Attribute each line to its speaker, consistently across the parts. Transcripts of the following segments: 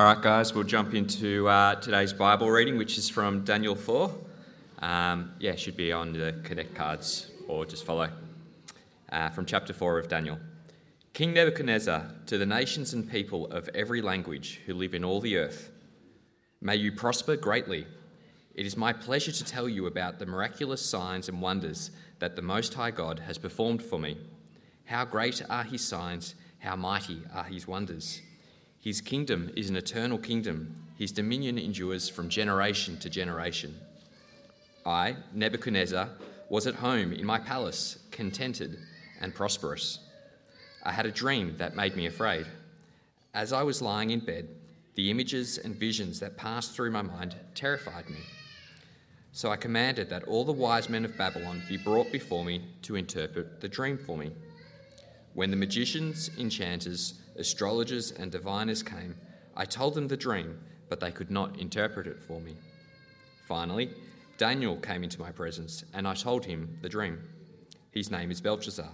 Speaker 1: All right, guys, we'll jump into uh, today's Bible reading, which is from Daniel 4. Um, yeah, should be on the connect cards or just follow. Uh, from chapter 4 of Daniel. King Nebuchadnezzar, to the nations and people of every language who live in all the earth, may you prosper greatly. It is my pleasure to tell you about the miraculous signs and wonders that the Most High God has performed for me. How great are his signs, how mighty are his wonders. His kingdom is an eternal kingdom, his dominion endures from generation to generation. I, Nebuchadnezzar, was at home in my palace, contented and prosperous. I had a dream that made me afraid. As I was lying in bed, the images and visions that passed through my mind terrified me. So I commanded that all the wise men of Babylon be brought before me to interpret the dream for me. When the magicians, enchanters, astrologers, and diviners came, I told them the dream, but they could not interpret it for me. Finally, Daniel came into my presence, and I told him the dream. His name is Belteshazzar,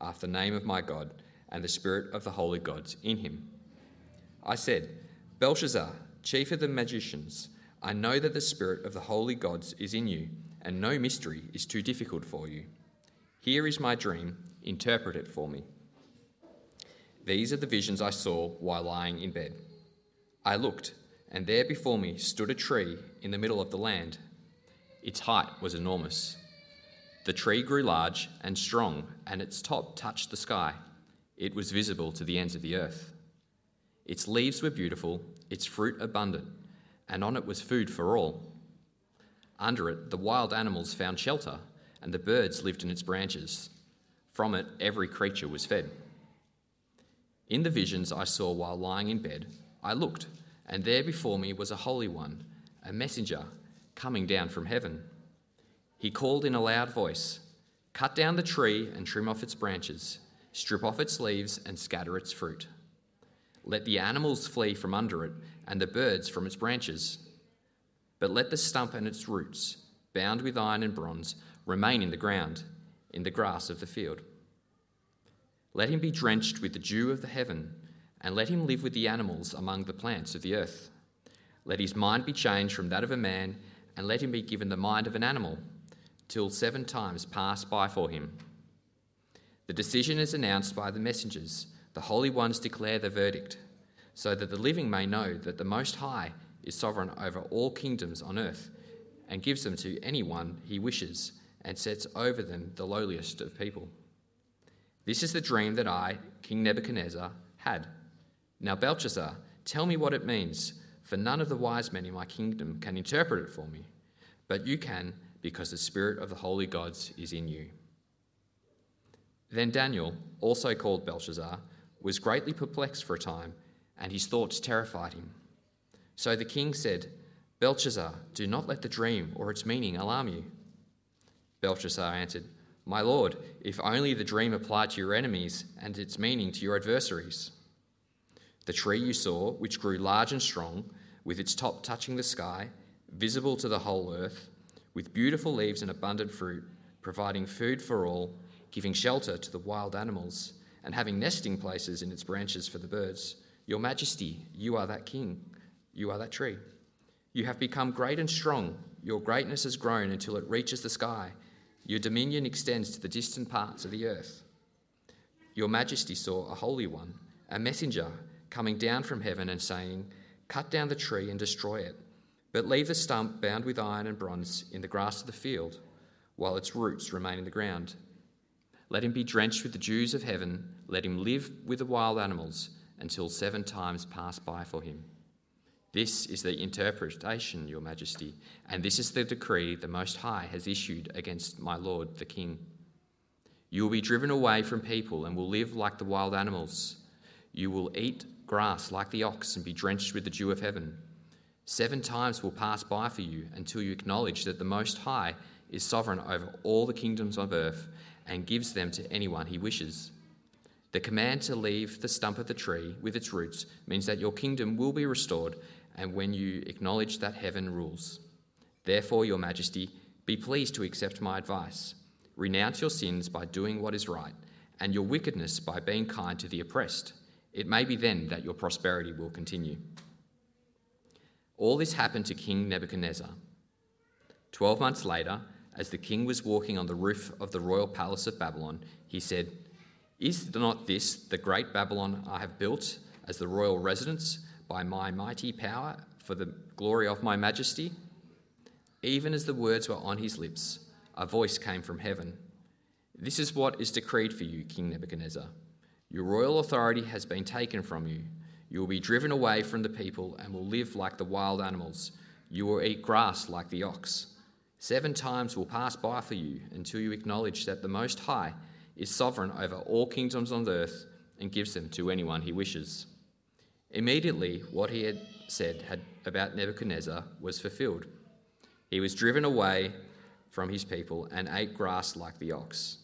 Speaker 1: after the name of my God, and the spirit of the holy gods in him. I said, Belteshazzar, chief of the magicians, I know that the spirit of the holy gods is in you, and no mystery is too difficult for you. Here is my dream, interpret it for me. These are the visions I saw while lying in bed. I looked, and there before me stood a tree in the middle of the land. Its height was enormous. The tree grew large and strong, and its top touched the sky. It was visible to the ends of the earth. Its leaves were beautiful, its fruit abundant, and on it was food for all. Under it, the wild animals found shelter, and the birds lived in its branches. From it, every creature was fed. In the visions I saw while lying in bed, I looked, and there before me was a holy one, a messenger coming down from heaven. He called in a loud voice Cut down the tree and trim off its branches, strip off its leaves and scatter its fruit. Let the animals flee from under it and the birds from its branches. But let the stump and its roots, bound with iron and bronze, remain in the ground, in the grass of the field. Let him be drenched with the dew of the heaven, and let him live with the animals among the plants of the earth. Let his mind be changed from that of a man, and let him be given the mind of an animal, till seven times pass by for him. The decision is announced by the messengers. The holy ones declare the verdict, so that the living may know that the Most High is sovereign over all kingdoms on earth, and gives them to anyone he wishes, and sets over them the lowliest of people. This is the dream that I, King Nebuchadnezzar, had. Now, Belteshazzar, tell me what it means, for none of the wise men in my kingdom can interpret it for me. But you can, because the spirit of the holy gods is in you. Then Daniel, also called Belteshazzar, was greatly perplexed for a time, and his thoughts terrified him. So the king said, Belteshazzar, do not let the dream or its meaning alarm you. Belteshazzar answered, my Lord, if only the dream applied to your enemies and its meaning to your adversaries. The tree you saw, which grew large and strong, with its top touching the sky, visible to the whole earth, with beautiful leaves and abundant fruit, providing food for all, giving shelter to the wild animals, and having nesting places in its branches for the birds. Your Majesty, you are that king, you are that tree. You have become great and strong. Your greatness has grown until it reaches the sky your dominion extends to the distant parts of the earth. Your majesty saw a holy one, a messenger, coming down from heaven and saying, Cut down the tree and destroy it, but leave the stump bound with iron and bronze in the grass of the field, while its roots remain in the ground. Let him be drenched with the dews of heaven, let him live with the wild animals until seven times pass by for him. This is the interpretation, Your Majesty, and this is the decree the Most High has issued against my Lord the King. You will be driven away from people and will live like the wild animals. You will eat grass like the ox and be drenched with the dew of heaven. Seven times will pass by for you until you acknowledge that the Most High is sovereign over all the kingdoms of earth and gives them to anyone he wishes. The command to leave the stump of the tree with its roots means that your kingdom will be restored and when you acknowledge that heaven rules. Therefore, Your Majesty, be pleased to accept my advice. Renounce your sins by doing what is right, and your wickedness by being kind to the oppressed. It may be then that your prosperity will continue. All this happened to King Nebuchadnezzar. Twelve months later, as the king was walking on the roof of the royal palace of Babylon, he said, Is not this the great Babylon I have built as the royal residence by my mighty power for the glory of my majesty? Even as the words were on his lips, a voice came from heaven. This is what is decreed for you, King Nebuchadnezzar. Your royal authority has been taken from you. You will be driven away from the people and will live like the wild animals. You will eat grass like the ox. Seven times will pass by for you until you acknowledge that the Most High is sovereign over all kingdoms on earth and gives them to anyone he wishes. Immediately, what he had said had, about Nebuchadnezzar was fulfilled. He was driven away from his people and ate grass like the ox.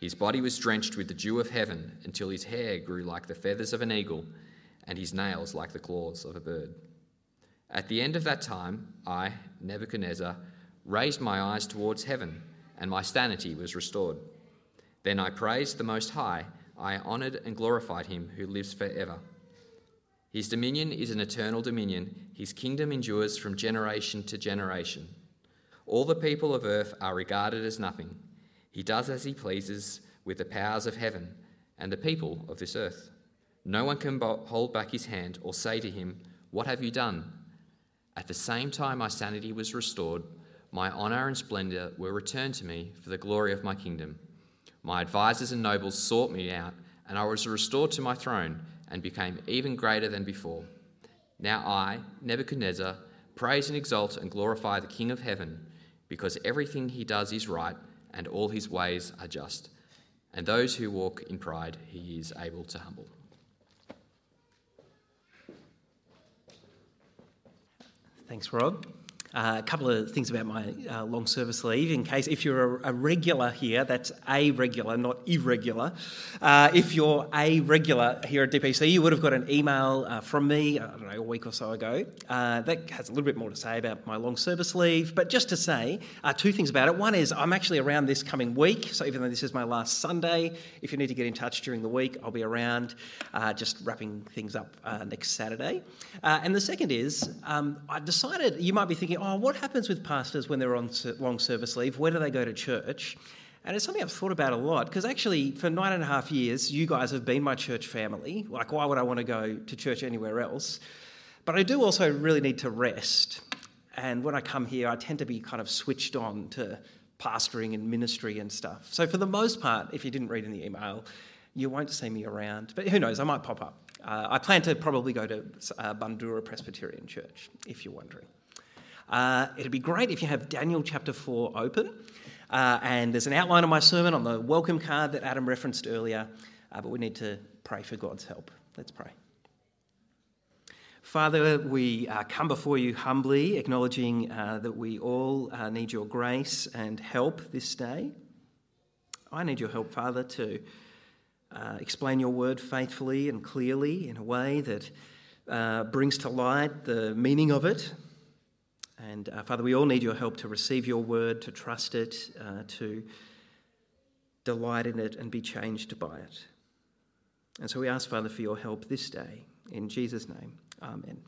Speaker 1: His body was drenched with the dew of heaven until his hair grew like the feathers of an eagle and his nails like the claws of a bird. At the end of that time, I, Nebuchadnezzar, raised my eyes towards heaven, and my sanity was restored. Then I praised the Most High. I honoured and glorified him who lives forever. His dominion is an eternal dominion, his kingdom endures from generation to generation. All the people of earth are regarded as nothing. He does as he pleases with the powers of heaven and the people of this earth. No one can hold back his hand or say to him, What have you done? At the same time, my sanity was restored, my honour and splendour were returned to me for the glory of my kingdom. My advisers and nobles sought me out, and I was restored to my throne and became even greater than before. Now I, Nebuchadnezzar, praise and exalt and glorify the King of heaven, because everything he does is right and all his ways are just. And those who walk in pride he is able to humble.
Speaker 2: Thanks, Rob. Uh, a couple of things about my uh, long service leave, in case if you're a, a, regular here, that's a regular, not irregular. Uh, if you're a regular here at DPC, you would have got an email uh, from me, I don't know, a week or so ago. Uh, that has a little bit more to say about my long service leave, but just to say two things about it. One is I'm actually around this coming week, so even though this is my last Sunday, if you need to get in touch during the week, I'll be around, just wrapping things up next Saturday. and the second is um, I decided you might be thinking oh, what happens with pastors when they're on long service leave? Where do they go to church? And it's something I've thought about a lot because actually, for nine and a half years, you guys have been my church family. Like, why would I want to go to church anywhere else? But I do also really need to rest. And when I come here, I tend to be kind of switched on to pastoring and ministry and stuff. So, for the most part, if you didn't read in the email, you won't see me around. But who knows, I might pop up. Uh, I plan to probably go to uh, Bundoora Presbyterian Church, if you're wondering. Uh, it'd be great if you have Daniel chapter 4 open. Uh, and there's an outline of my sermon on the welcome card that Adam referenced earlier, uh, but we need to pray for God's help. Let's pray. Father, we uh, come before you humbly, acknowledging uh, that we all uh, need your grace and help this day. I need your help, Father, to explain your word faithfully and clearly in a way that brings to light the meaning of it and uh, Father, we all need your help to receive your word, to trust it, uh, to delight in it, and be changed by it. And so we ask, Father, for your help this day. In Jesus' name, amen.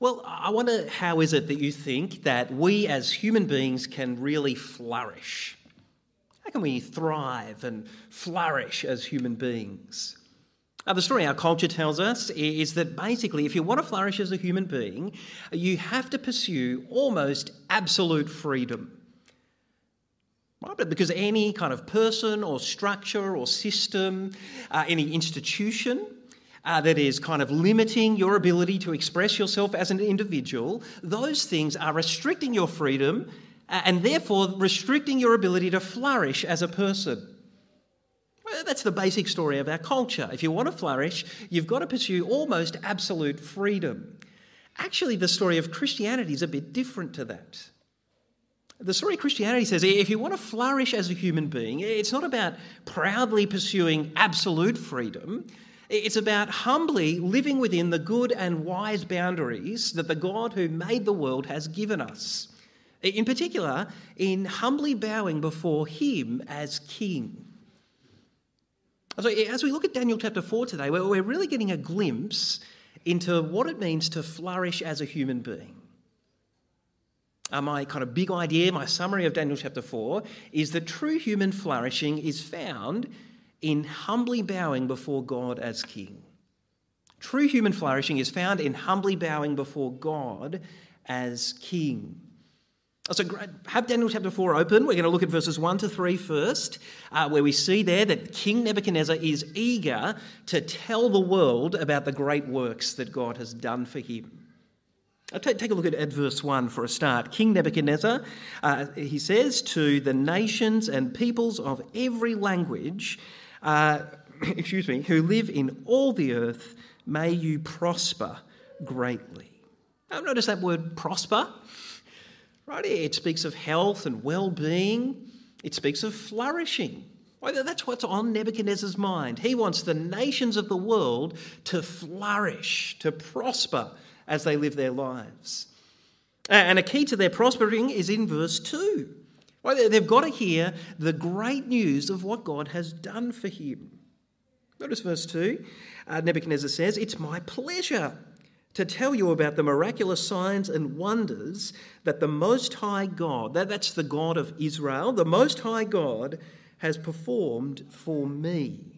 Speaker 2: Well, I wonder how is it that you think that we as human beings can really flourish? How can we thrive and flourish as human beings? Uh, the story our culture tells us is that basically, if you want to flourish as a human being, you have to pursue almost absolute freedom. Right? Because any kind of person or structure or system, uh, any institution, uh, that is kind of limiting your ability to express yourself as an individual, those things are restricting your freedom uh, and therefore restricting your ability to flourish as a person. That's the basic story of our culture. If you want to flourish, you've got to pursue almost absolute freedom. Actually, the story of Christianity is a bit different to that. The story of Christianity says if you want to flourish as a human being, it's not about proudly pursuing absolute freedom. It's about humbly living within the good and wise boundaries that the God who made the world has given us. In particular, in humbly bowing before Him as King. So, as we look at Daniel chapter 4 today, we're really getting a glimpse into what it means to flourish as a human being. Uh, my kind of big idea, my summary of Daniel chapter 4, is that true human flourishing is found in humbly bowing before God as King. True human flourishing is found in humbly bowing before God as King. So have Daniel chapter 4 open. We're going to look at verses 1 to 3 first, uh, where we see there that King Nebuchadnezzar is eager to tell the world about the great works that God has done for him. Take, take a look at, at, verse 1 for a start. King Nebuchadnezzar, uh, he says to the nations and peoples of every language, uh, excuse me, who live in all the earth, may you prosper greatly. Now, notice that word prosper. Right? It speaks of health and well being, it speaks of flourishing. That's what's on Nebuchadnezzar's mind. He wants the nations of the world to flourish, to prosper as they live their lives. And a key to their prospering is in verse 2. They've got to hear the great news of what God has done for him. Notice verse 2. Uh, Nebuchadnezzar says, It's my pleasure to tell you about the miraculous signs and wonders that the Most High God, that, that's the God of Israel, the Most High God has performed for me.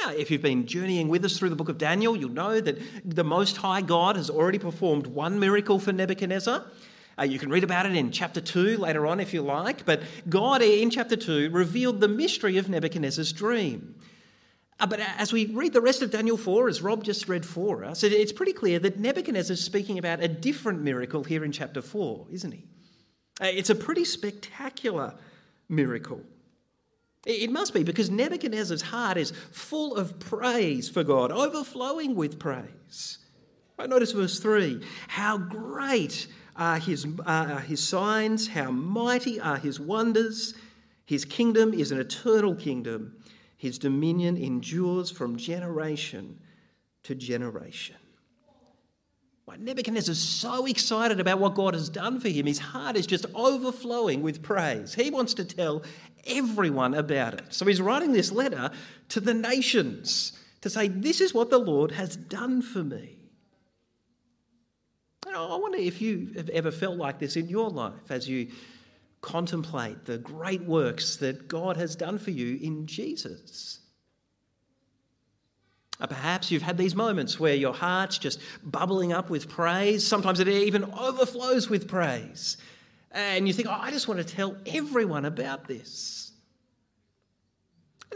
Speaker 2: Now, if you've been journeying with us through the book of Daniel, you'll know that the Most High God has already performed one miracle for Nebuchadnezzar. Uh, you can read about it in chapter 2 later on if you like, but God in chapter 2 revealed the mystery of Nebuchadnezzar's dream. Uh, but as we read the rest of Daniel 4, as Rob just read for us, it's pretty clear that Nebuchadnezzar is speaking about a different miracle here in chapter 4, isn't he? Uh, it's a pretty spectacular miracle. It must be because Nebuchadnezzar's heart is full of praise for God, overflowing with praise. Notice verse 3 How great are his, uh, his signs, how mighty are his wonders. His kingdom is an eternal kingdom his dominion endures from generation to generation. Nebuchadnezzar is so excited about what God has done for him. His heart is just overflowing with praise. He wants to tell everyone about it. So he's writing this letter to the nations to say, This is what the Lord has done for me. I wonder if you have ever felt like this in your life as you contemplate the great works that God has done for you in Jesus. Or perhaps you've had these moments where your heart's just bubbling up with praise. Sometimes it even overflows with praise. And you think, oh, I just want to tell everyone about this.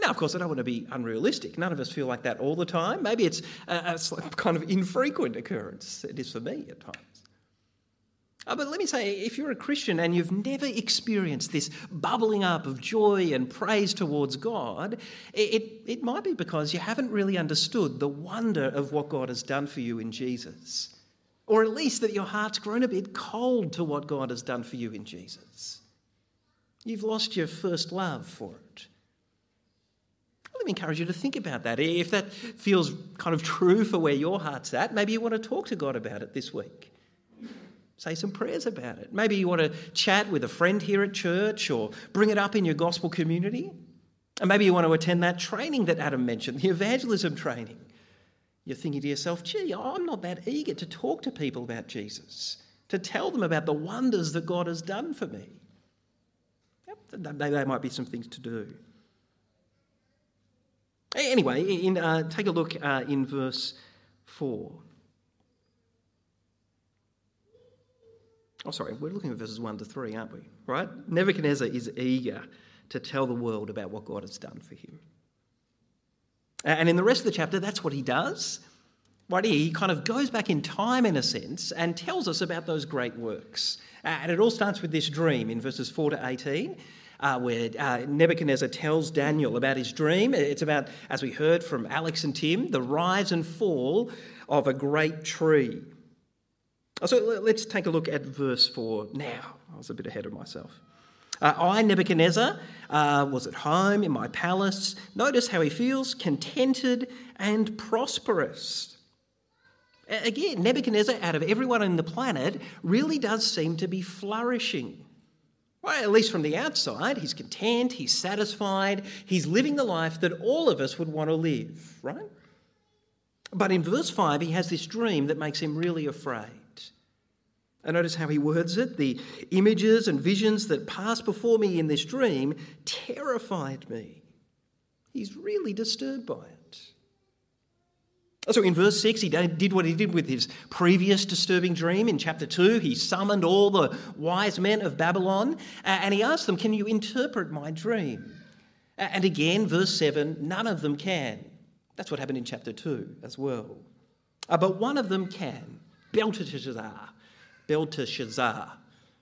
Speaker 2: Now, of course, I don't want to be unrealistic. None of us feel like that all the time. Maybe it's a, a kind of infrequent occurrence. It is for me at times. Uh, but let me say, if you're a Christian and you've never experienced this bubbling up of joy and praise towards God, it, it, it might be because you haven't really understood the wonder of what God has done for you in Jesus. Or at least that your heart's grown a bit cold to what God has done for you in Jesus. You've lost your first love for it. Let me encourage you to think about that. If that feels kind of true for where your heart's at, maybe you want to talk to God about it this week say some prayers about it. Maybe you want to chat with a friend here at church or bring it up in your gospel community. And maybe you want to attend that training that Adam mentioned, the evangelism training. You're thinking to yourself, gee, I'm not that eager to talk to people about Jesus, to tell them about the wonders that God has done for me. Yep, there might be some things to do. Anyway, in, uh, take a look uh, in verse 4. Oh, sorry, we're looking at verses 1 to 3, aren't we? Right? Nebuchadnezzar is eager to tell the world about what God has done for him. And in the rest of the chapter, that's what he does. Right? He kind of goes back in time, in a sense, and tells us about those great works. And it all starts with this dream in verses 4 to 18. Uh, where uh, Nebuchadnezzar tells Daniel about his dream. It's about, as we heard from Alex and Tim, the rise and fall of a great tree. So let's take a look at verse 4 now. I was a bit ahead of myself. Uh, I, Nebuchadnezzar, uh, was at home in my palace. Notice how he feels contented and prosperous. Again, Nebuchadnezzar, out of everyone on the planet, really does seem to be flourishing. Well, at least from the outside, he's content, he's satisfied, he's living the life that all of us would want to live, right? But in verse 5, he has this dream that makes him really afraid. And notice how he words it the images and visions that passed before me in this dream terrified me. He's really disturbed by it. So in verse 6, he did what he did with his previous disturbing dream. In chapter 2, he summoned all the wise men of Babylon and he asked them, Can you interpret my dream? And again, verse 7, none of them can. That's what happened in chapter 2 as well. Uh, but one of them can, Belteshazzar. Belteshazzar.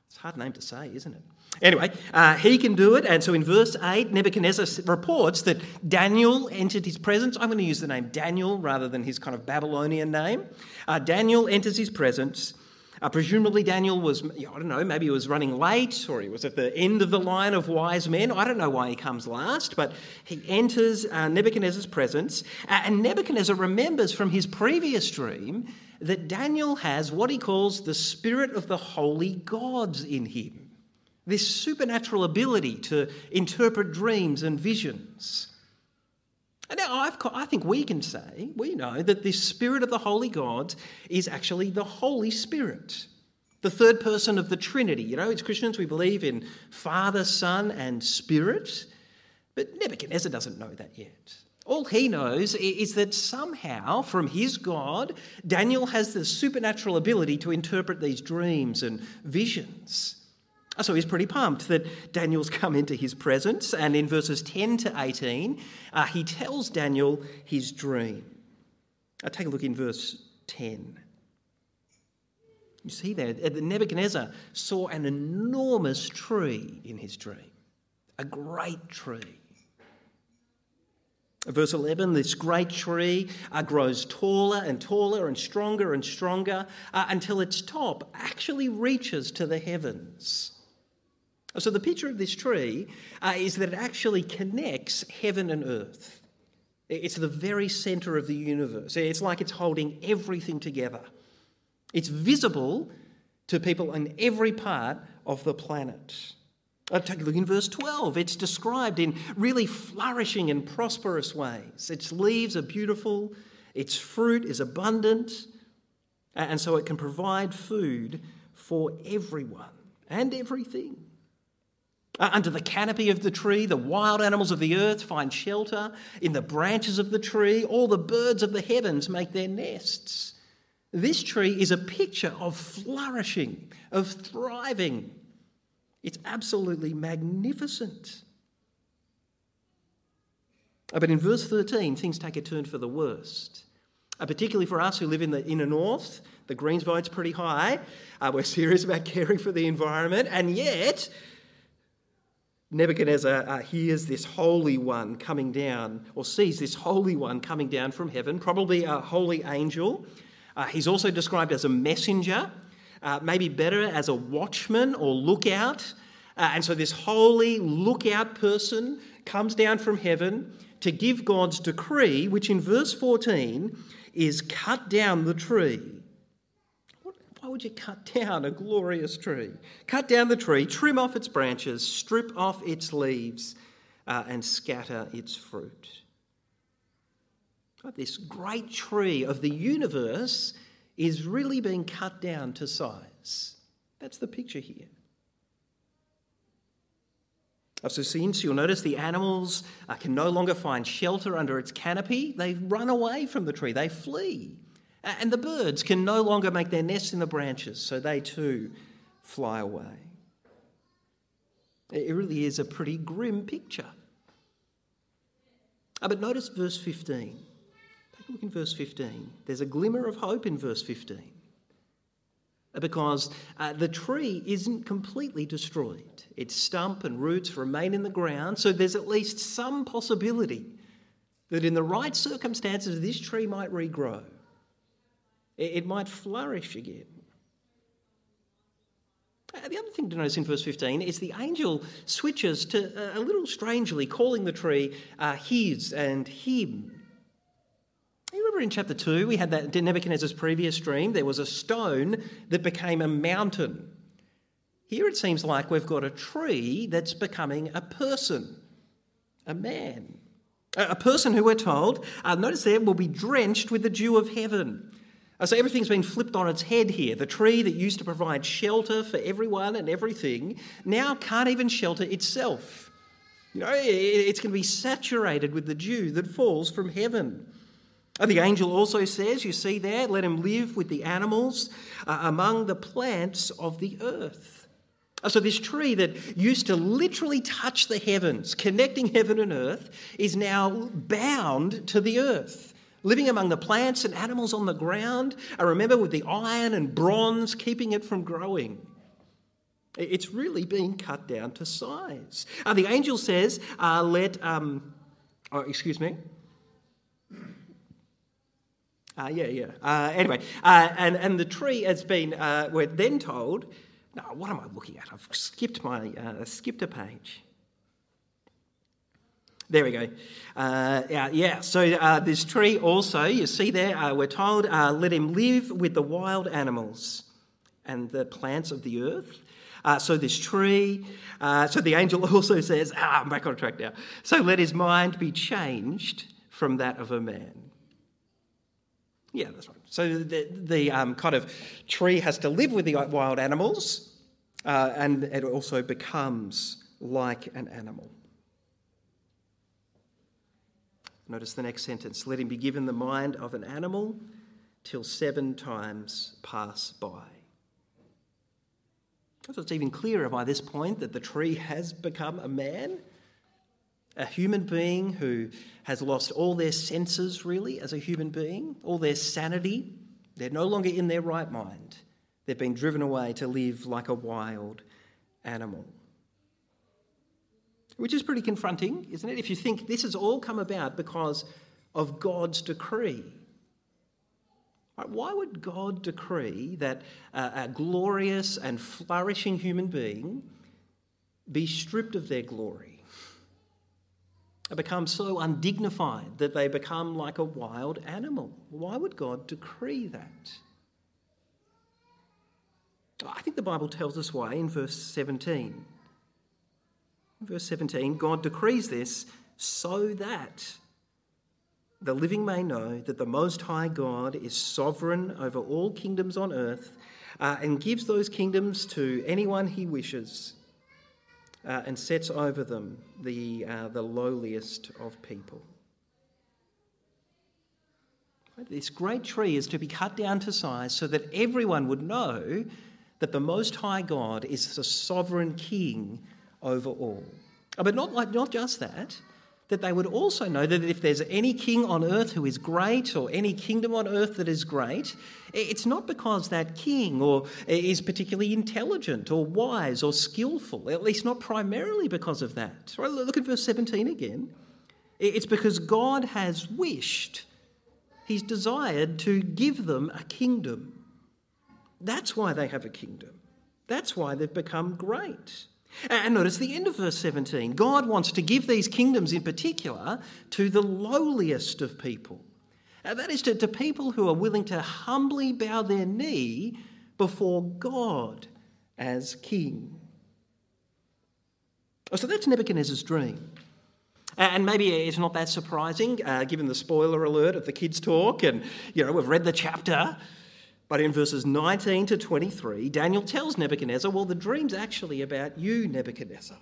Speaker 2: It's a hard name to say, isn't it? Anyway, uh, he can do it. And so in verse 8, Nebuchadnezzar reports that Daniel entered his presence. I'm going to use the name Daniel rather than his kind of Babylonian name. Uh, Daniel enters his presence. Uh, presumably, Daniel was, I don't know, maybe he was running late or he was at the end of the line of wise men. I don't know why he comes last, but he enters uh, Nebuchadnezzar's presence. And Nebuchadnezzar remembers from his previous dream that Daniel has what he calls the spirit of the holy gods in him this supernatural ability to interpret dreams and visions. And now I've, i think we can say, we know, that this Spirit of the Holy gods is actually the Holy Spirit, the third person of the Trinity. You know, as Christians, we believe in Father, Son, and Spirit, but Nebuchadnezzar doesn't know that yet. All he knows is that somehow, from his God, Daniel has the supernatural ability to interpret these dreams and visions. Uh, so he's pretty pumped that Daniel's come into his presence, and in verses 10 to 18, uh, he tells Daniel his dream. I'll take a look in verse 10. You see there, uh, Nebuchadnezzar saw an enormous tree in his dream, a great tree. Verse 11 this great tree uh, grows taller and taller and stronger and stronger uh, until its top actually reaches to the heavens. So, the picture of this tree uh, is that it actually connects heaven and earth. It's the very centre of the universe. It's like it's holding everything together. It's visible to people in every part of the planet. Uh, take a look in verse 12. It's described in really flourishing and prosperous ways. Its leaves are beautiful, its fruit is abundant, and so it can provide food for everyone and everything. Uh, under the canopy of the tree, the wild animals of the earth find shelter. In the branches of the tree, all the birds of the heavens make their nests. This tree is a picture of flourishing, of thriving. It's absolutely magnificent. Uh, but in verse 13, things take a turn for the worst. Uh, particularly for us who live in the inner north, the greens vote's pretty high. Uh, we're serious about caring for the environment, and yet Nebuchadnezzar uh, hears this holy one coming down, or sees this holy one coming down from heaven, probably a holy angel. Uh, he's also described as a messenger, uh, maybe better as a watchman or lookout. Uh, and so, this holy lookout person comes down from heaven to give God's decree, which in verse 14 is cut down the tree why would you cut down a glorious tree? Cut down the tree, trim off its branches, strip off its leaves, uh, and scatter its fruit. This great tree of the universe is really being cut down to size. That's the picture here. So, since you'll notice the animals uh, can no longer find shelter under its canopy, they run away from the tree, they flee. And the birds can no longer make their nests in the branches, so they too fly away. It really is a pretty grim picture. Oh, but notice verse 15. Take a look in verse 15. There's a glimmer of hope in verse 15 because uh, the tree isn't completely destroyed. Its stump and roots remain in the ground, so there's at least some possibility that in the right circumstances this tree might regrow. It might flourish again. Uh, the other thing to notice in verse 15 is the angel switches to uh, a little strangely calling the tree uh, his and him. Remember in chapter 2, we had that Nebuchadnezzar's previous dream. There was a stone that became a mountain. Here it seems like we've got a tree that's becoming a person, a man. A person who we're told, uh, notice there, will be drenched with the dew of heaven. Uh, so everything's been flipped on its head here. The tree that used to provide shelter for everyone and everything now can't even shelter itself. You know, it's going to be saturated with the dew that falls from heaven. Uh, the angel also says, you see there, let him live with the animals uh, among the plants of the earth. Uh, so, this tree that used to literally touch the heavens, connecting heaven and earth, is now bound to the earth living among the plants and animals on the ground. I remember with the iron and bronze keeping it from growing. It's really been cut down to size. Uh, the angel says, uh, let, um, oh, excuse me. Uh, yeah, yeah. Uh, anyway, uh, and, and the tree has been, uh, we're then told, no, what am I looking at? I've skipped, my, skipped a page. There we go. Uh, yeah, yeah, so uh, this tree also, you see there, uh, we're told, uh, let him live with the wild animals and the plants of the earth. Uh, so this tree, uh, so the angel also says, ah, I'm back on track now. So let his mind be changed from that of a man. Yeah, that's right. So the, the um, kind of tree has to live with the wild animals, and it also becomes like an animal. Notice the next sentence let him be given the mind of an animal till seven times pass by. So it's even clearer by this point that the tree has become a man, a human being who has lost all their senses, really, as a human being, all their sanity. They're no longer in their right mind. They've been driven away to live like a wild animal. Which is pretty confronting, isn't it? If you think this has all come about because of God's decree. Why would God decree that a glorious and flourishing human being be stripped of their glory? Become so undignified that they become like a wild animal? Why would God decree that? I think the Bible tells us why in verse 17. Verse 17 God decrees this so that the living may know that the Most High God is sovereign over all kingdoms on earth uh, and gives those kingdoms to anyone he wishes uh, and sets over them the, uh, the lowliest of people. This great tree is to be cut down to size so that everyone would know that the Most High God is the sovereign King over all. Uh, but not, like, not just that, that they would also know that if there's any king on earth who is great or any kingdom on earth that is great, it's not because that king or is particularly intelligent or wise or skillful, at least not primarily because of that. Look at verse 17 again. It's because God has wished, He's desired to give them a kingdom. That's why they have a kingdom. That's why they've become great. And notice the end of verse 17. God wants to give these kingdoms in particular to the lowliest of people. that is, to, to people who are willing to humbly bow their knee before God as king. Oh, so that's Nebuchadnezzar's dream. And maybe it's not that surprising, uh, given the spoiler alert of the kids' talk, and you know we've read the chapter. But in verses 19 to 23, Daniel tells Nebuchadnezzar, well, the dream's actually about you, Nebuchadnezzar.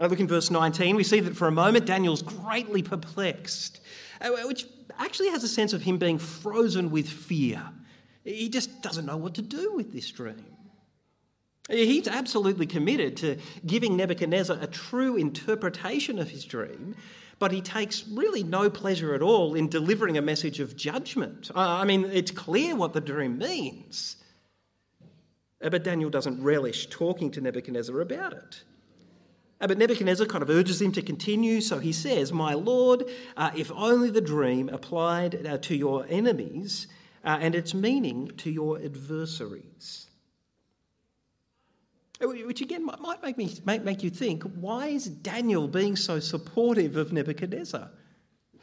Speaker 2: I look in verse 19, we see that for a moment Daniel's greatly perplexed, uh, which actually has a sense of him being frozen with fear. He just doesn't know what to do with this dream. He's absolutely committed to giving Nebuchadnezzar a true interpretation of his dream, but he takes really no pleasure at all in delivering a message of judgment. I mean, it's clear what the dream means. Uh, but Daniel doesn't relish talking to Nebuchadnezzar about it. Uh, but Nebuchadnezzar kind of urges him to continue, so he says, My Lord, uh, if only the dream applied uh, to your enemies uh, and its meaning to your adversaries. Which again might make, me, make, make you think why is Daniel being so supportive of Nebuchadnezzar? I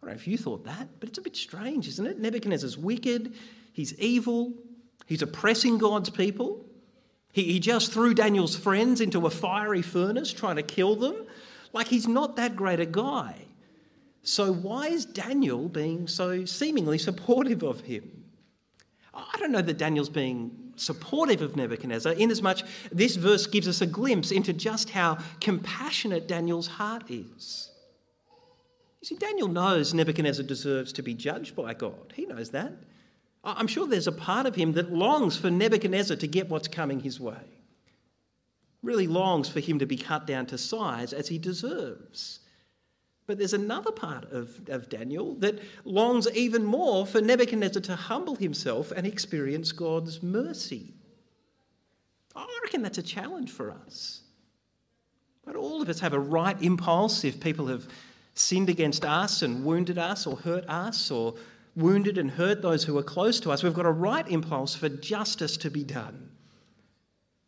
Speaker 2: don't know if you thought that, but it's a bit strange, isn't it? Nebuchadnezzar's wicked, he's evil, he's oppressing God's people. He, he just threw Daniel's friends into a fiery furnace trying to kill them. Like he's not that great a guy. So, why is Daniel being so seemingly supportive of him? I don't know that Daniel's being supportive of Nebuchadnezzar, inasmuch as this verse gives us a glimpse into just how compassionate Daniel's heart is. You see, Daniel knows Nebuchadnezzar deserves to be judged by God. He knows that. I'm sure there's a part of him that longs for Nebuchadnezzar to get what's coming his way. Really longs for him to be cut down to size as he deserves. But there's another part of, of Daniel that longs even more for Nebuchadnezzar to humble himself and experience God's mercy. I reckon that's a challenge for us. But all of us have a right impulse if people have sinned against us and wounded us or hurt us or wounded and hurt those who are close to us, we've got a right impulse for justice to be done,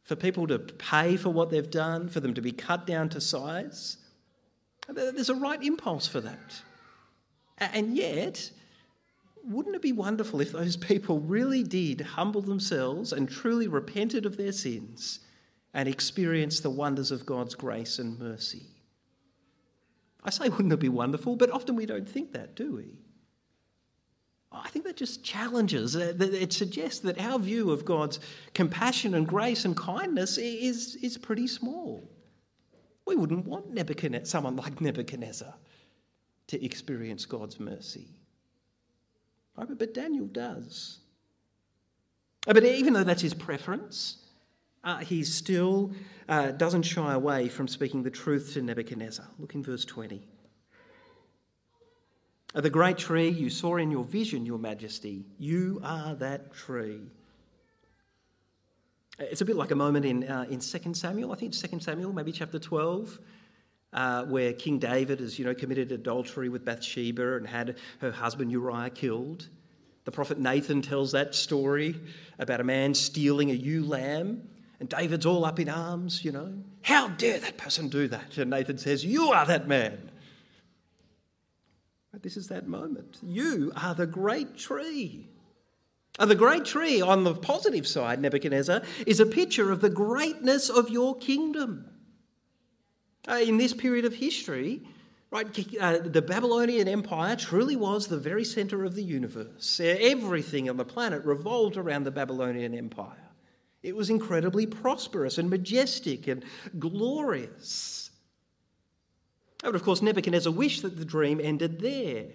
Speaker 2: for people to pay for what they've done, for them to be cut down to size. There's a right impulse for that. And yet, wouldn't it be wonderful if those people really did humble themselves and truly repented of their sins and experienced the wonders of God's grace and mercy? I say, wouldn't it be wonderful? But often we don't think that, do we? I think that just challenges, uh, it suggests that our view of God's compassion and grace and kindness is, is pretty small. We wouldn't want Nebuchadnezzar, someone like Nebuchadnezzar to experience God's mercy. Right? But Daniel does. Uh, but even though that's his preference, uh, he still uh, doesn't shy away from speaking the truth to Nebuchadnezzar. Look in verse 20. The great tree you saw in your vision, Your Majesty, you are that tree. It's a bit like a moment in, uh, in 2 Samuel, I think it's 2 Samuel, maybe chapter 12, uh, where King David has you know, committed adultery with Bathsheba and had her husband Uriah killed. The prophet Nathan tells that story about a man stealing a ewe lamb and David's all up in arms, you know. How dare that person do that? And Nathan says, You are that man. But this is that moment. You are the great tree. And the great tree, on the positive side, Nebuchadnezzar, is a picture of the greatness of your kingdom. Uh, in this period of history, right, uh, the Babylonian Empire truly was the very centre of the universe. Everything on the planet revolved around the Babylonian Empire. It was incredibly prosperous and majestic and glorious. But of course, Nebuchadnezzar wished that the dream ended there.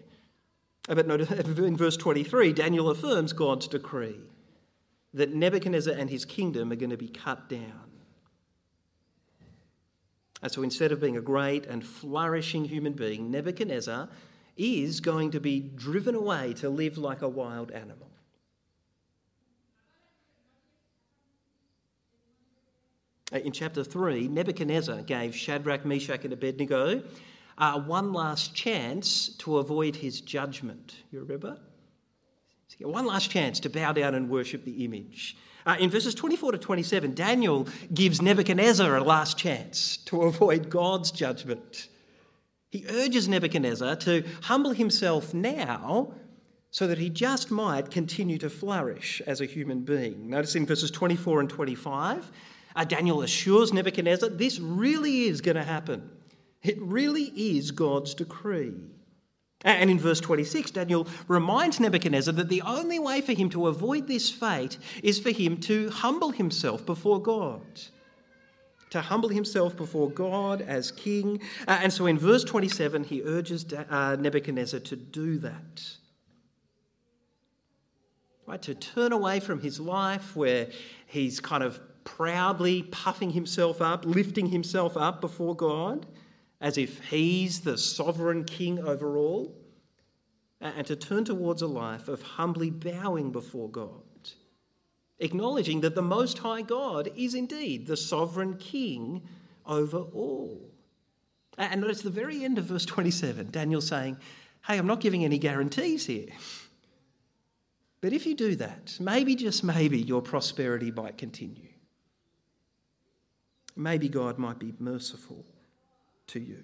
Speaker 2: But notice in verse 23, Daniel affirms God's decree that Nebuchadnezzar and his kingdom are going to be cut down. And so instead of being a great and flourishing human being, Nebuchadnezzar is going to be driven away to live like a wild animal. Uh, in chapter 3, Nebuchadnezzar gave Shadrach, Meshach, and Abednego uh, one last chance to avoid his judgment. You remember? One last chance to bow down and worship the image. Uh, in verses 24 to 27, Daniel gives Nebuchadnezzar a last chance to avoid God's judgment. He urges Nebuchadnezzar to humble himself now so that he just might continue to flourish as a human being. Notice in verses 24 and 25, uh, Daniel assures Nebuchadnezzar this really is going to happen. It really is God's decree. And in verse 26, Daniel reminds Nebuchadnezzar that the only way for him to avoid this fate is for him to humble himself before God. To humble himself before God as king. And so in verse 27, he urges uh, Nebuchadnezzar to do that. Right, to turn away from his life where he's kind of proudly puffing himself up, lifting himself up before God, as if he's the sovereign king over all, and to turn towards a life of humbly bowing before God, acknowledging that the Most High God is indeed the sovereign king over all. And notice the very end of verse 27, Daniel saying, Hey, I'm not giving any guarantees here. But if you do that, maybe, just maybe, your prosperity might continue. Maybe God might be merciful to you.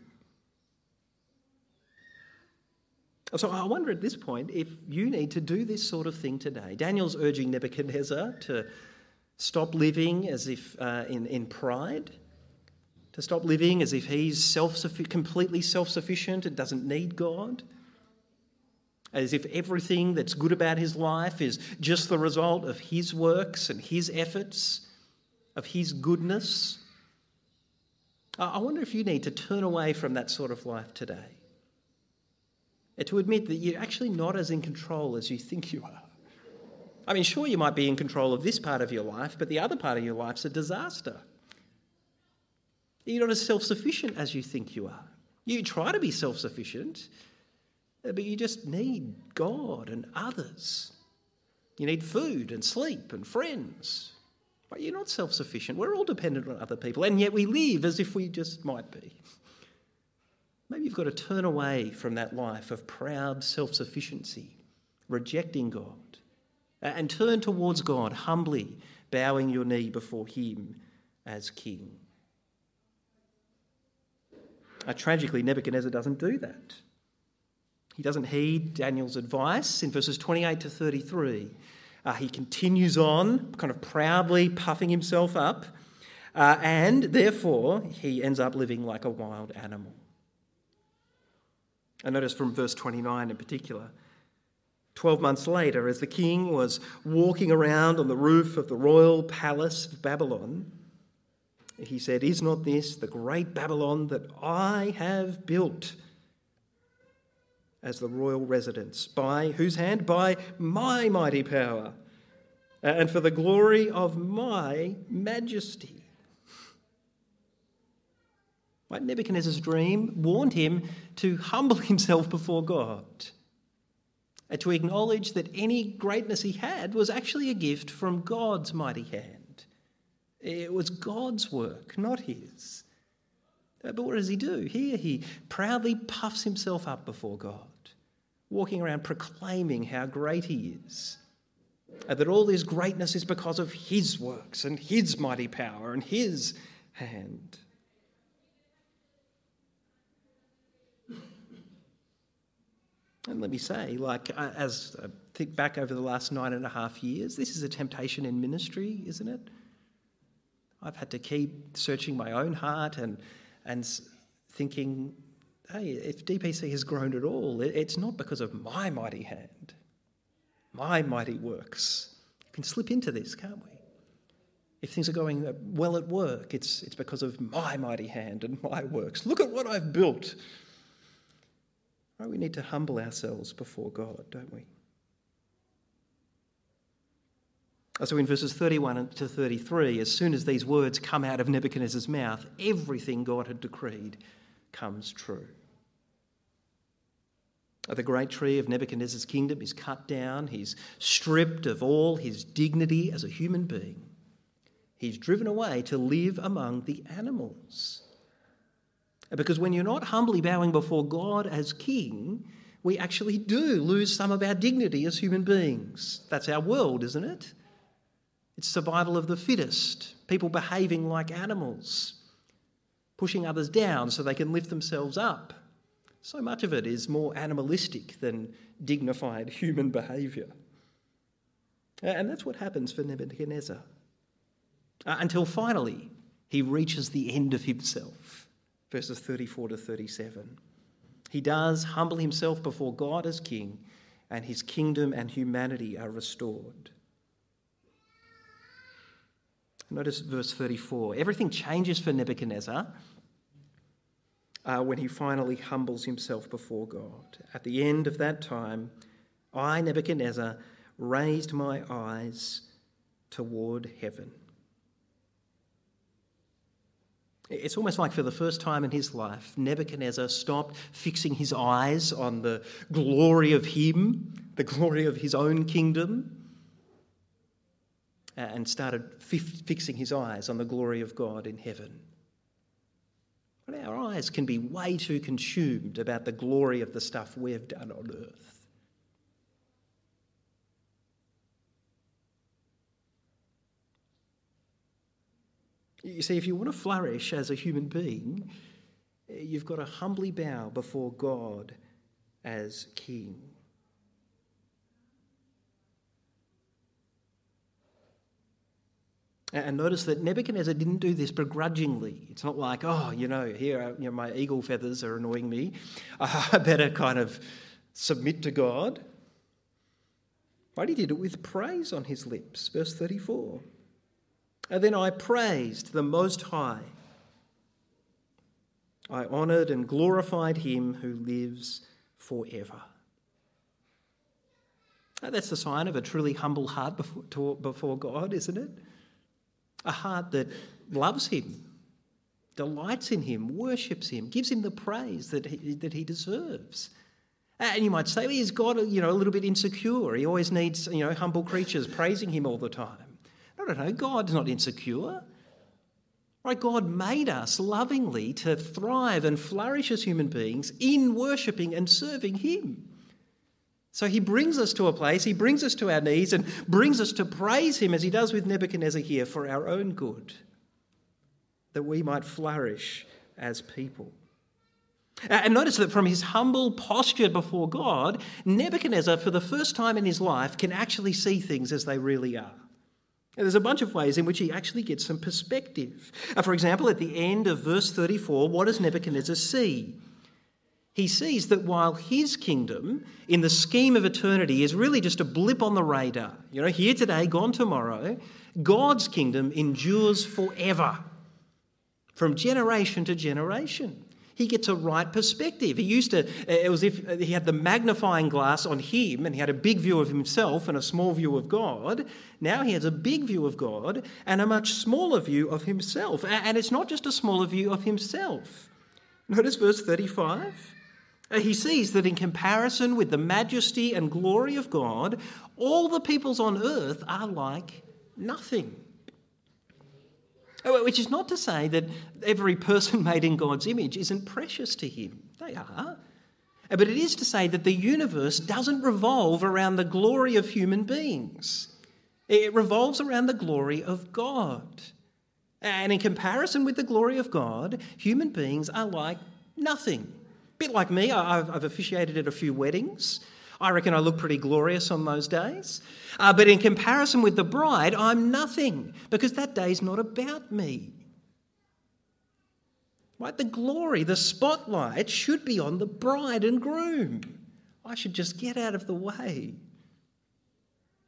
Speaker 2: So I wonder at this point if you need to do this sort of thing today. Daniel's urging Nebuchadnezzar to stop living as if uh, in, in pride, To stop living as if he's self completely self sufficient and doesn't need God? As if everything that's good about his life is just the result of his works and his efforts, of his goodness? I wonder if you need to turn away from that sort of life today. To admit that you're actually not as in control as you think you are. I mean, sure, you might be in control of this part of your life, but the other part of your life's a disaster. You're not as self sufficient as you think you are. You try to be self sufficient, uh, but you just need God and others. You need food and sleep and friends. But you're not self sufficient. We're all dependent on other people, and yet we live as if we just might be. Maybe you've got to turn away from that life of proud self sufficiency, rejecting God, and turn towards God humbly, bowing your knee before Him as King. Uh, tragically, Nebuchadnezzar doesn't do that. He doesn't heed Daniel's advice in verses 28 to 33. Uh, he continues on, kind of proudly puffing himself up, uh, and therefore he ends up living like a wild animal. I notice from verse 29 in particular. Twelve months later, as the king was walking around on the roof of the royal palace of Babylon, he said, Is not this the great Babylon that I have built as the royal residence? By whose hand? By my mighty power, and for the glory of my majesty. Right? Nebuchadnezzar's dream warned him to humble himself before God and to acknowledge that any greatness he had was actually a gift from God's mighty hand. It was God's work, not his. Uh, but what does he do? Here he proudly puffs himself up before God, walking around proclaiming how great he is. And that all this greatness is because of his works and his mighty power and his hand. And let me say, like, uh, as I think back over the last nine and a half years, this is a temptation in ministry, isn't it? I've had to keep searching my own heart and, and thinking, hey, if DPC has grown at all, it's not because of my mighty hand, my mighty works. We can slip into this, can't we? If things are going uh, well at work, it's, it's because of my mighty hand and my works. Look at what I've built. Right, we need to humble ourselves before God, don't we? So, in verses 31 to 33, as soon as these words come out of Nebuchadnezzar's mouth, everything God had decreed comes true. The great tree of Nebuchadnezzar's kingdom is cut down. He's stripped of all his dignity as a human being. He's driven away to live among the animals. Because when you're not humbly bowing before God as king, we actually do lose some of our dignity as human beings. That's our world, isn't it? It's survival of the fittest, people behaving like animals, pushing others down so they can lift themselves up. So much of it is more animalistic than dignified human behaviour. And that's what happens for Nebuchadnezzar. Uh, until finally he reaches the end of himself. Verses 34 to 37. He does humble himself before God as king, and his kingdom and humanity are restored. Notice verse 34. Everything changes for Nebuchadnezzar uh, when he finally humbles himself before God. At the end of that time, I, Nebuchadnezzar, raised my eyes toward heaven. It's almost like for the first time in his life, Nebuchadnezzar stopped fixing his eyes on the glory of him, the glory of his own kingdom, Uh, and started fixing his eyes on the glory of God in heaven. But our eyes can be way too consumed about the glory of the stuff we've done on earth. You see, if you want to flourish as a human being, you've got to humbly bow before God as King. And notice that Nebuchadnezzar didn't do this begrudgingly. It's not like, oh, you know, here, you know, my eagle feathers are annoying me. I better kind of submit to God. Right? He did it with praise on his lips. Verse 34. And then I praised the Most High. I honoured and glorified him who lives forever. That's the sign of a truly humble heart before, before God, isn't it? A heart that loves him, delights in him, worships him, gives him the praise that he, that he deserves. And you might say, well, is God, you know, a little bit insecure? He always needs, you know, humble creatures praising him all the time. No, no, no. God's not insecure. Right? God made us lovingly to thrive and flourish as human beings in worshipping and serving Him. So He brings us to a place, He brings us to our knees and brings us to praise Him as He does with Nebuchadnezzar here for our own good, that we might flourish as people. And notice that from his humble posture before God, Nebuchadnezzar, for the first time in his life, can actually see things as they really are. And there's a bunch of ways in which he actually gets some perspective. Uh, for example, at the end of verse 34, what does Nebuchadnezzar see? He sees that while his kingdom, in the scheme of eternity, is really just a blip on the radar, you know, here today, gone tomorrow, God's kingdom endures forever, from generation to generation he gets a right perspective. He used to, it was if he had the magnifying glass on him and he had a big view of himself and a small view of God. Now he has a big view of God and a much smaller view of himself. And it's not just a smaller view of himself. Notice verse 35. Uh, he sees that in comparison with the majesty and glory of God, all the peoples on earth are like nothing. Oh, which is not to say that every person made in God's image isn't precious to Him. They are. But it is to say that the universe doesn't revolve around the glory of human beings, it revolves around the glory of God. And in comparison with the glory of God, human beings are like nothing. Bit like me, I've officiated at a few weddings. I reckon I look pretty glorious on those days. Uh, but in comparison with the bride, I'm nothing because that day's not about me. Right? The glory, the spotlight should be on the bride and groom. I should just get out of the way.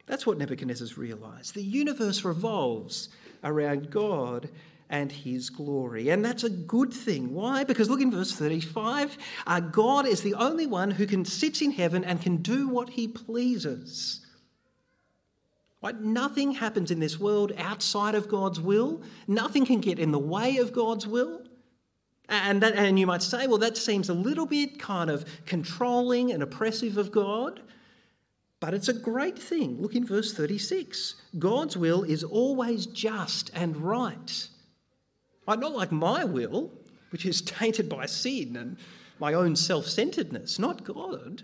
Speaker 2: That's what Nebuchadnezzar's realised. The universe revolves around God and his glory. And that's a good thing. Why? Because look in verse 35 uh, God is the only one who can sit in heaven and can do what he pleases. Right? Nothing happens in this world outside of God's will. Nothing can get in the way of God's will. And, that, and you might say, well, that seems a little bit kind of controlling and oppressive of God. But it's a great thing. Look in verse 36. God's will is always just and right. Not like my will, which is tainted by sin and my own self centeredness, not God.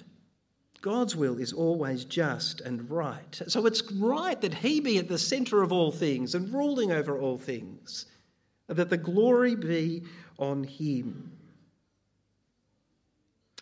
Speaker 2: God's will is always just and right. So it's right that He be at the centre of all things and ruling over all things, that the glory be on Him.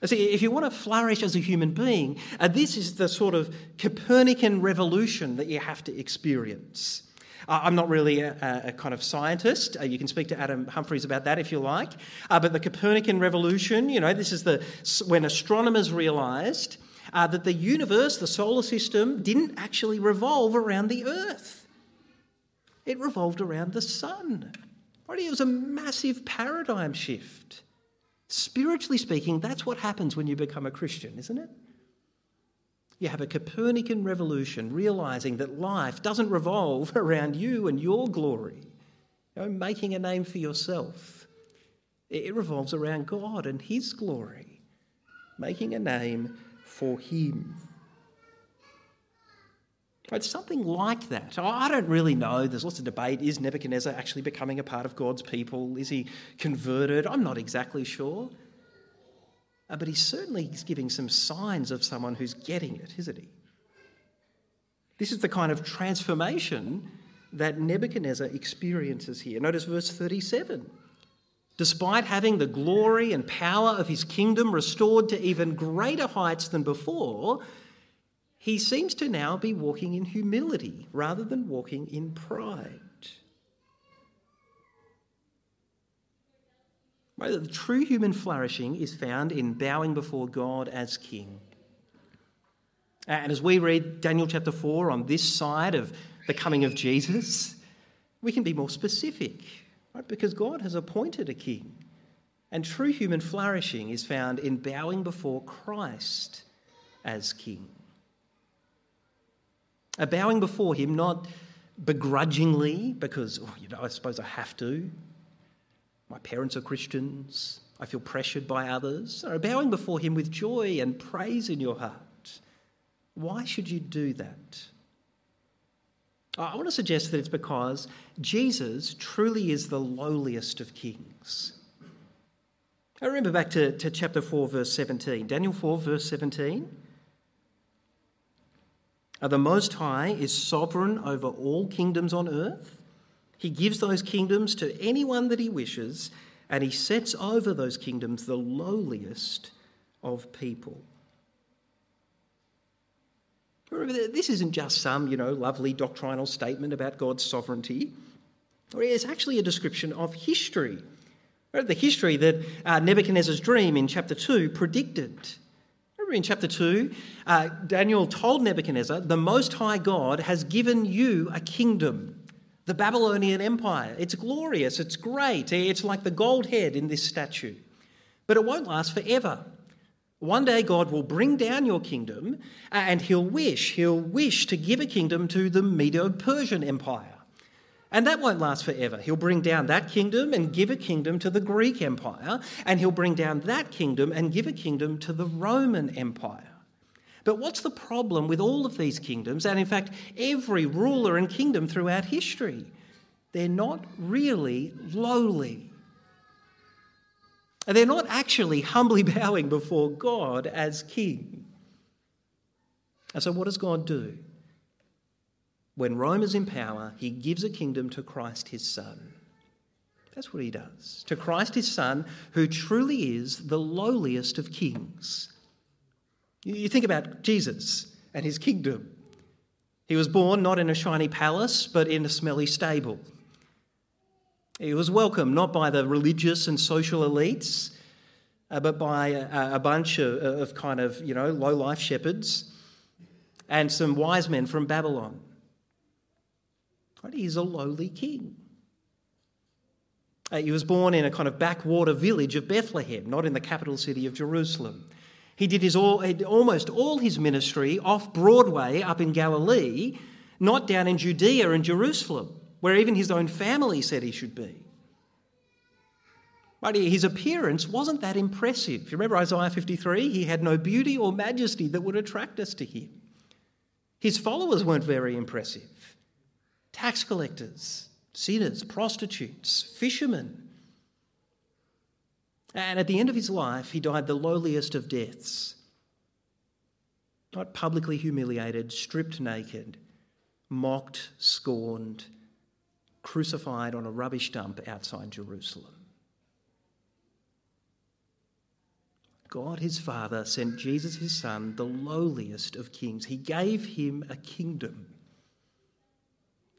Speaker 2: See, if you want to flourish as a human being, uh, this is the sort of Copernican revolution that you have to experience. I'm not really a, a kind of scientist. Uh, you can speak to Adam Humphreys about that if you like. Uh, but the Copernican revolution, you know, this is the when astronomers realised uh, that the universe, the solar system, didn't actually revolve around the Earth. It revolved around the sun. Right? It was a massive paradigm shift. Spiritually speaking, that's what happens when you become a Christian, isn't it? You have a Copernican revolution, realizing that life doesn't revolve around you and your glory, you know, making a name for yourself. It revolves around God and His glory, making a name for Him. It's something like that. I don't really know. There's lots of debate. Is Nebuchadnezzar actually becoming a part of God's people? Is he converted? I'm not exactly sure. Uh, but he certainly is giving some signs of someone who's getting it, isn't he? This is the kind of transformation that Nebuchadnezzar experiences here. Notice verse 37. Despite having the glory and power of his kingdom restored to even greater heights than before, he seems to now be walking in humility rather than walking in pride. Right? The true human flourishing is found in bowing before God as King. And as we read Daniel chapter 4 on this side of the coming of Jesus, we can be more specific, right? Because God has appointed a king. And true human flourishing is found in bowing before Christ as king. A bowing before him not begrudgingly because, oh, you know, I suppose I have to. My parents are Christians. I feel pressured by others. Or bowing before him with joy and praise in your heart. Why should you do that? I want to suggest that it's because Jesus truly is the lowliest of kings. I remember back to, to chapter 4, verse 17. Daniel 4, verse 17. The Most High is sovereign over all kingdoms on earth. He gives those kingdoms to anyone that he wishes, and he sets over those kingdoms the lowliest of people. Remember, this isn't just some, you know, lovely doctrinal statement about God's sovereignty. It's actually a description of history. The history that uh, Nebuchadnezzar's dream in chapter 2 predicted. Remember in chapter 2, uh, Daniel told Nebuchadnezzar, The Most High God has given you a kingdom, the Babylonian Empire. It's glorious, it's great, it's like the gold head in this statue. But it won't last forever. One day God will bring down your kingdom and he'll wish, he'll wish to give a kingdom to the Medo Persian Empire. And that won't last forever. He'll bring down that kingdom and give a kingdom to the Greek Empire, and he'll bring down that kingdom and give a kingdom to the Roman Empire. But what's the problem with all of these kingdoms, and in fact, every ruler and kingdom throughout history? They're not really lowly. And they're not actually humbly bowing before God as king. And so, what does God do? When Rome is in power, he gives a kingdom to Christ his Son. That's what he does. To Christ his Son, who truly is the lowliest of kings. You think about Jesus and his kingdom. He was born not in a shiny palace, but in a smelly stable. He was welcomed not by the religious and social elites, uh, but by a, a bunch of, of, kind of, you know, low life shepherds and some wise men from Babylon. Right? He's a lowly king. Uh, he was born in a kind of backwater village of Bethlehem, not in the capital city of Jerusalem. He did his all, almost all his ministry off Broadway up in Galilee, not down in Judea and Jerusalem where even his own family said he should be. But his appearance wasn't that impressive. If you remember Isaiah 53, he had no beauty or majesty that would attract us to him. His followers weren't very impressive tax collectors, sinners, prostitutes, fishermen. And at the end of his life, he died the lowliest of deaths. Not publicly humiliated, stripped naked, mocked, scorned, crucified on a rubbish dump outside Jerusalem. God, his Father, sent Jesus, his Son, the lowliest of kings. He gave him a kingdom.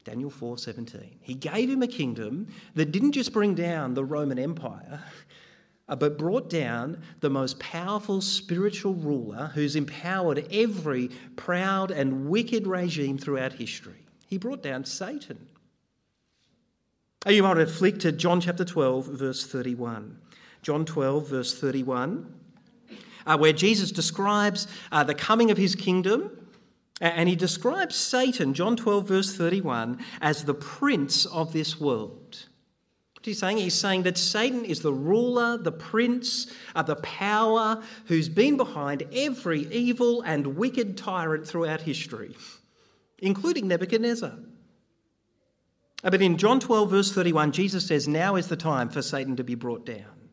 Speaker 2: Daniel 4:17. He gave him a kingdom that didn't just bring down the Roman Empire, but brought down the most powerful spiritual ruler who's empowered every proud and wicked regime throughout history. He brought down Satan. You might have flicked to John chapter 12, verse 31. John 12, verse 31, uh, where Jesus describes uh, the coming of his kingdom. And he describes Satan, John 12, verse 31, as the prince of this world. He's saying? He's saying that Satan is the ruler, the prince, uh, the power who's been behind every evil and wicked tyrant throughout history, including Nebuchadnezzar. Uh, but in John 12, verse 31, Jesus says, Now is the time for Satan to be brought down,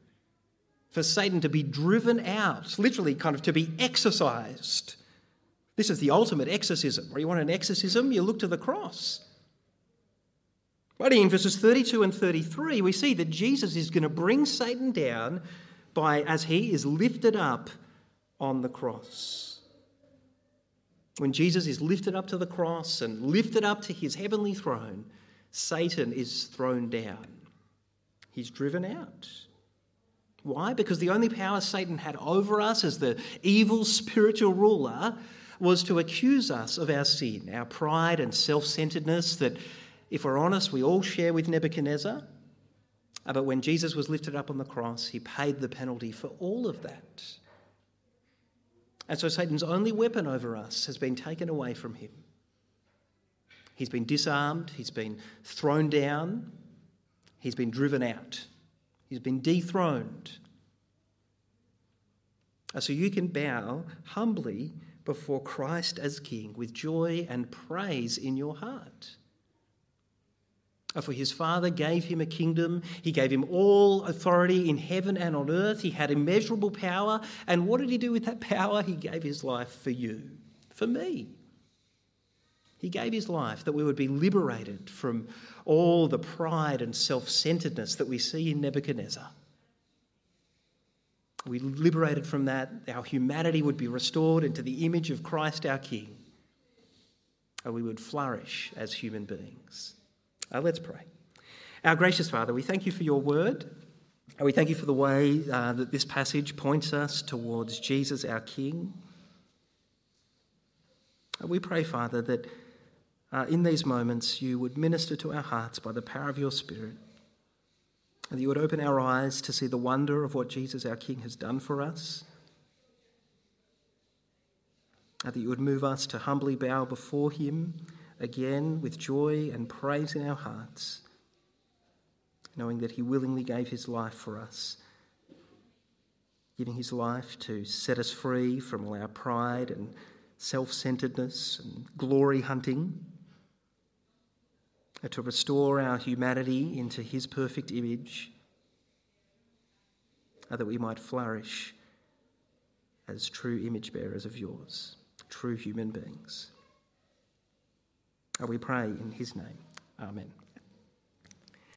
Speaker 2: for Satan to be driven out, literally, kind of to be exorcised. This is the ultimate exorcism. Where you want an exorcism, you look to the cross. Right in verses 32 and 33, we see that Jesus is going to bring Satan down by as he is lifted up on the cross. When Jesus is lifted up to the cross and lifted up to his heavenly throne, Satan is thrown down. He's driven out. Why? Because the only power Satan had over us as the evil spiritual ruler was to accuse us of our sin, our pride and self centeredness that, if we're honest, we all share with Nebuchadnezzar. Uh, but when Jesus was lifted up on the cross, he paid the penalty for all of that. And so Satan's only weapon over us has been taken away from him. He's been disarmed, he's been thrown down, he's been driven out, he's been dethroned. Uh, so you can bow humbly before Christ as King with joy and praise in your heart. For his Father gave him a kingdom. He gave him all authority in heaven and on earth. He had immeasurable power. And what did he do with that power? He gave his life for you, for me. He gave his life that we would be liberated from all the pride and self centeredness that we see in Nebuchadnezzar. We liberated from that, our humanity would be restored into the image of Christ our King, and we would flourish as human beings. Uh, let's pray. Our gracious Father, we thank you for your word. We thank you for the way uh, that this passage points us towards Jesus, our King. And we pray, Father, that uh, in these moments you would minister to our hearts by the power of your Spirit, and that you would open our eyes to see the wonder of what Jesus, our King, has done for us, and that you would move us to humbly bow before him again with joy and praise in our hearts, knowing that He willingly gave His life for us, giving His life to set us free from all our pride and self centeredness and glory hunting, to restore our humanity into His perfect image, uh, that we might flourish as true image bearers of yours, true human beings. We pray in his name. Amen.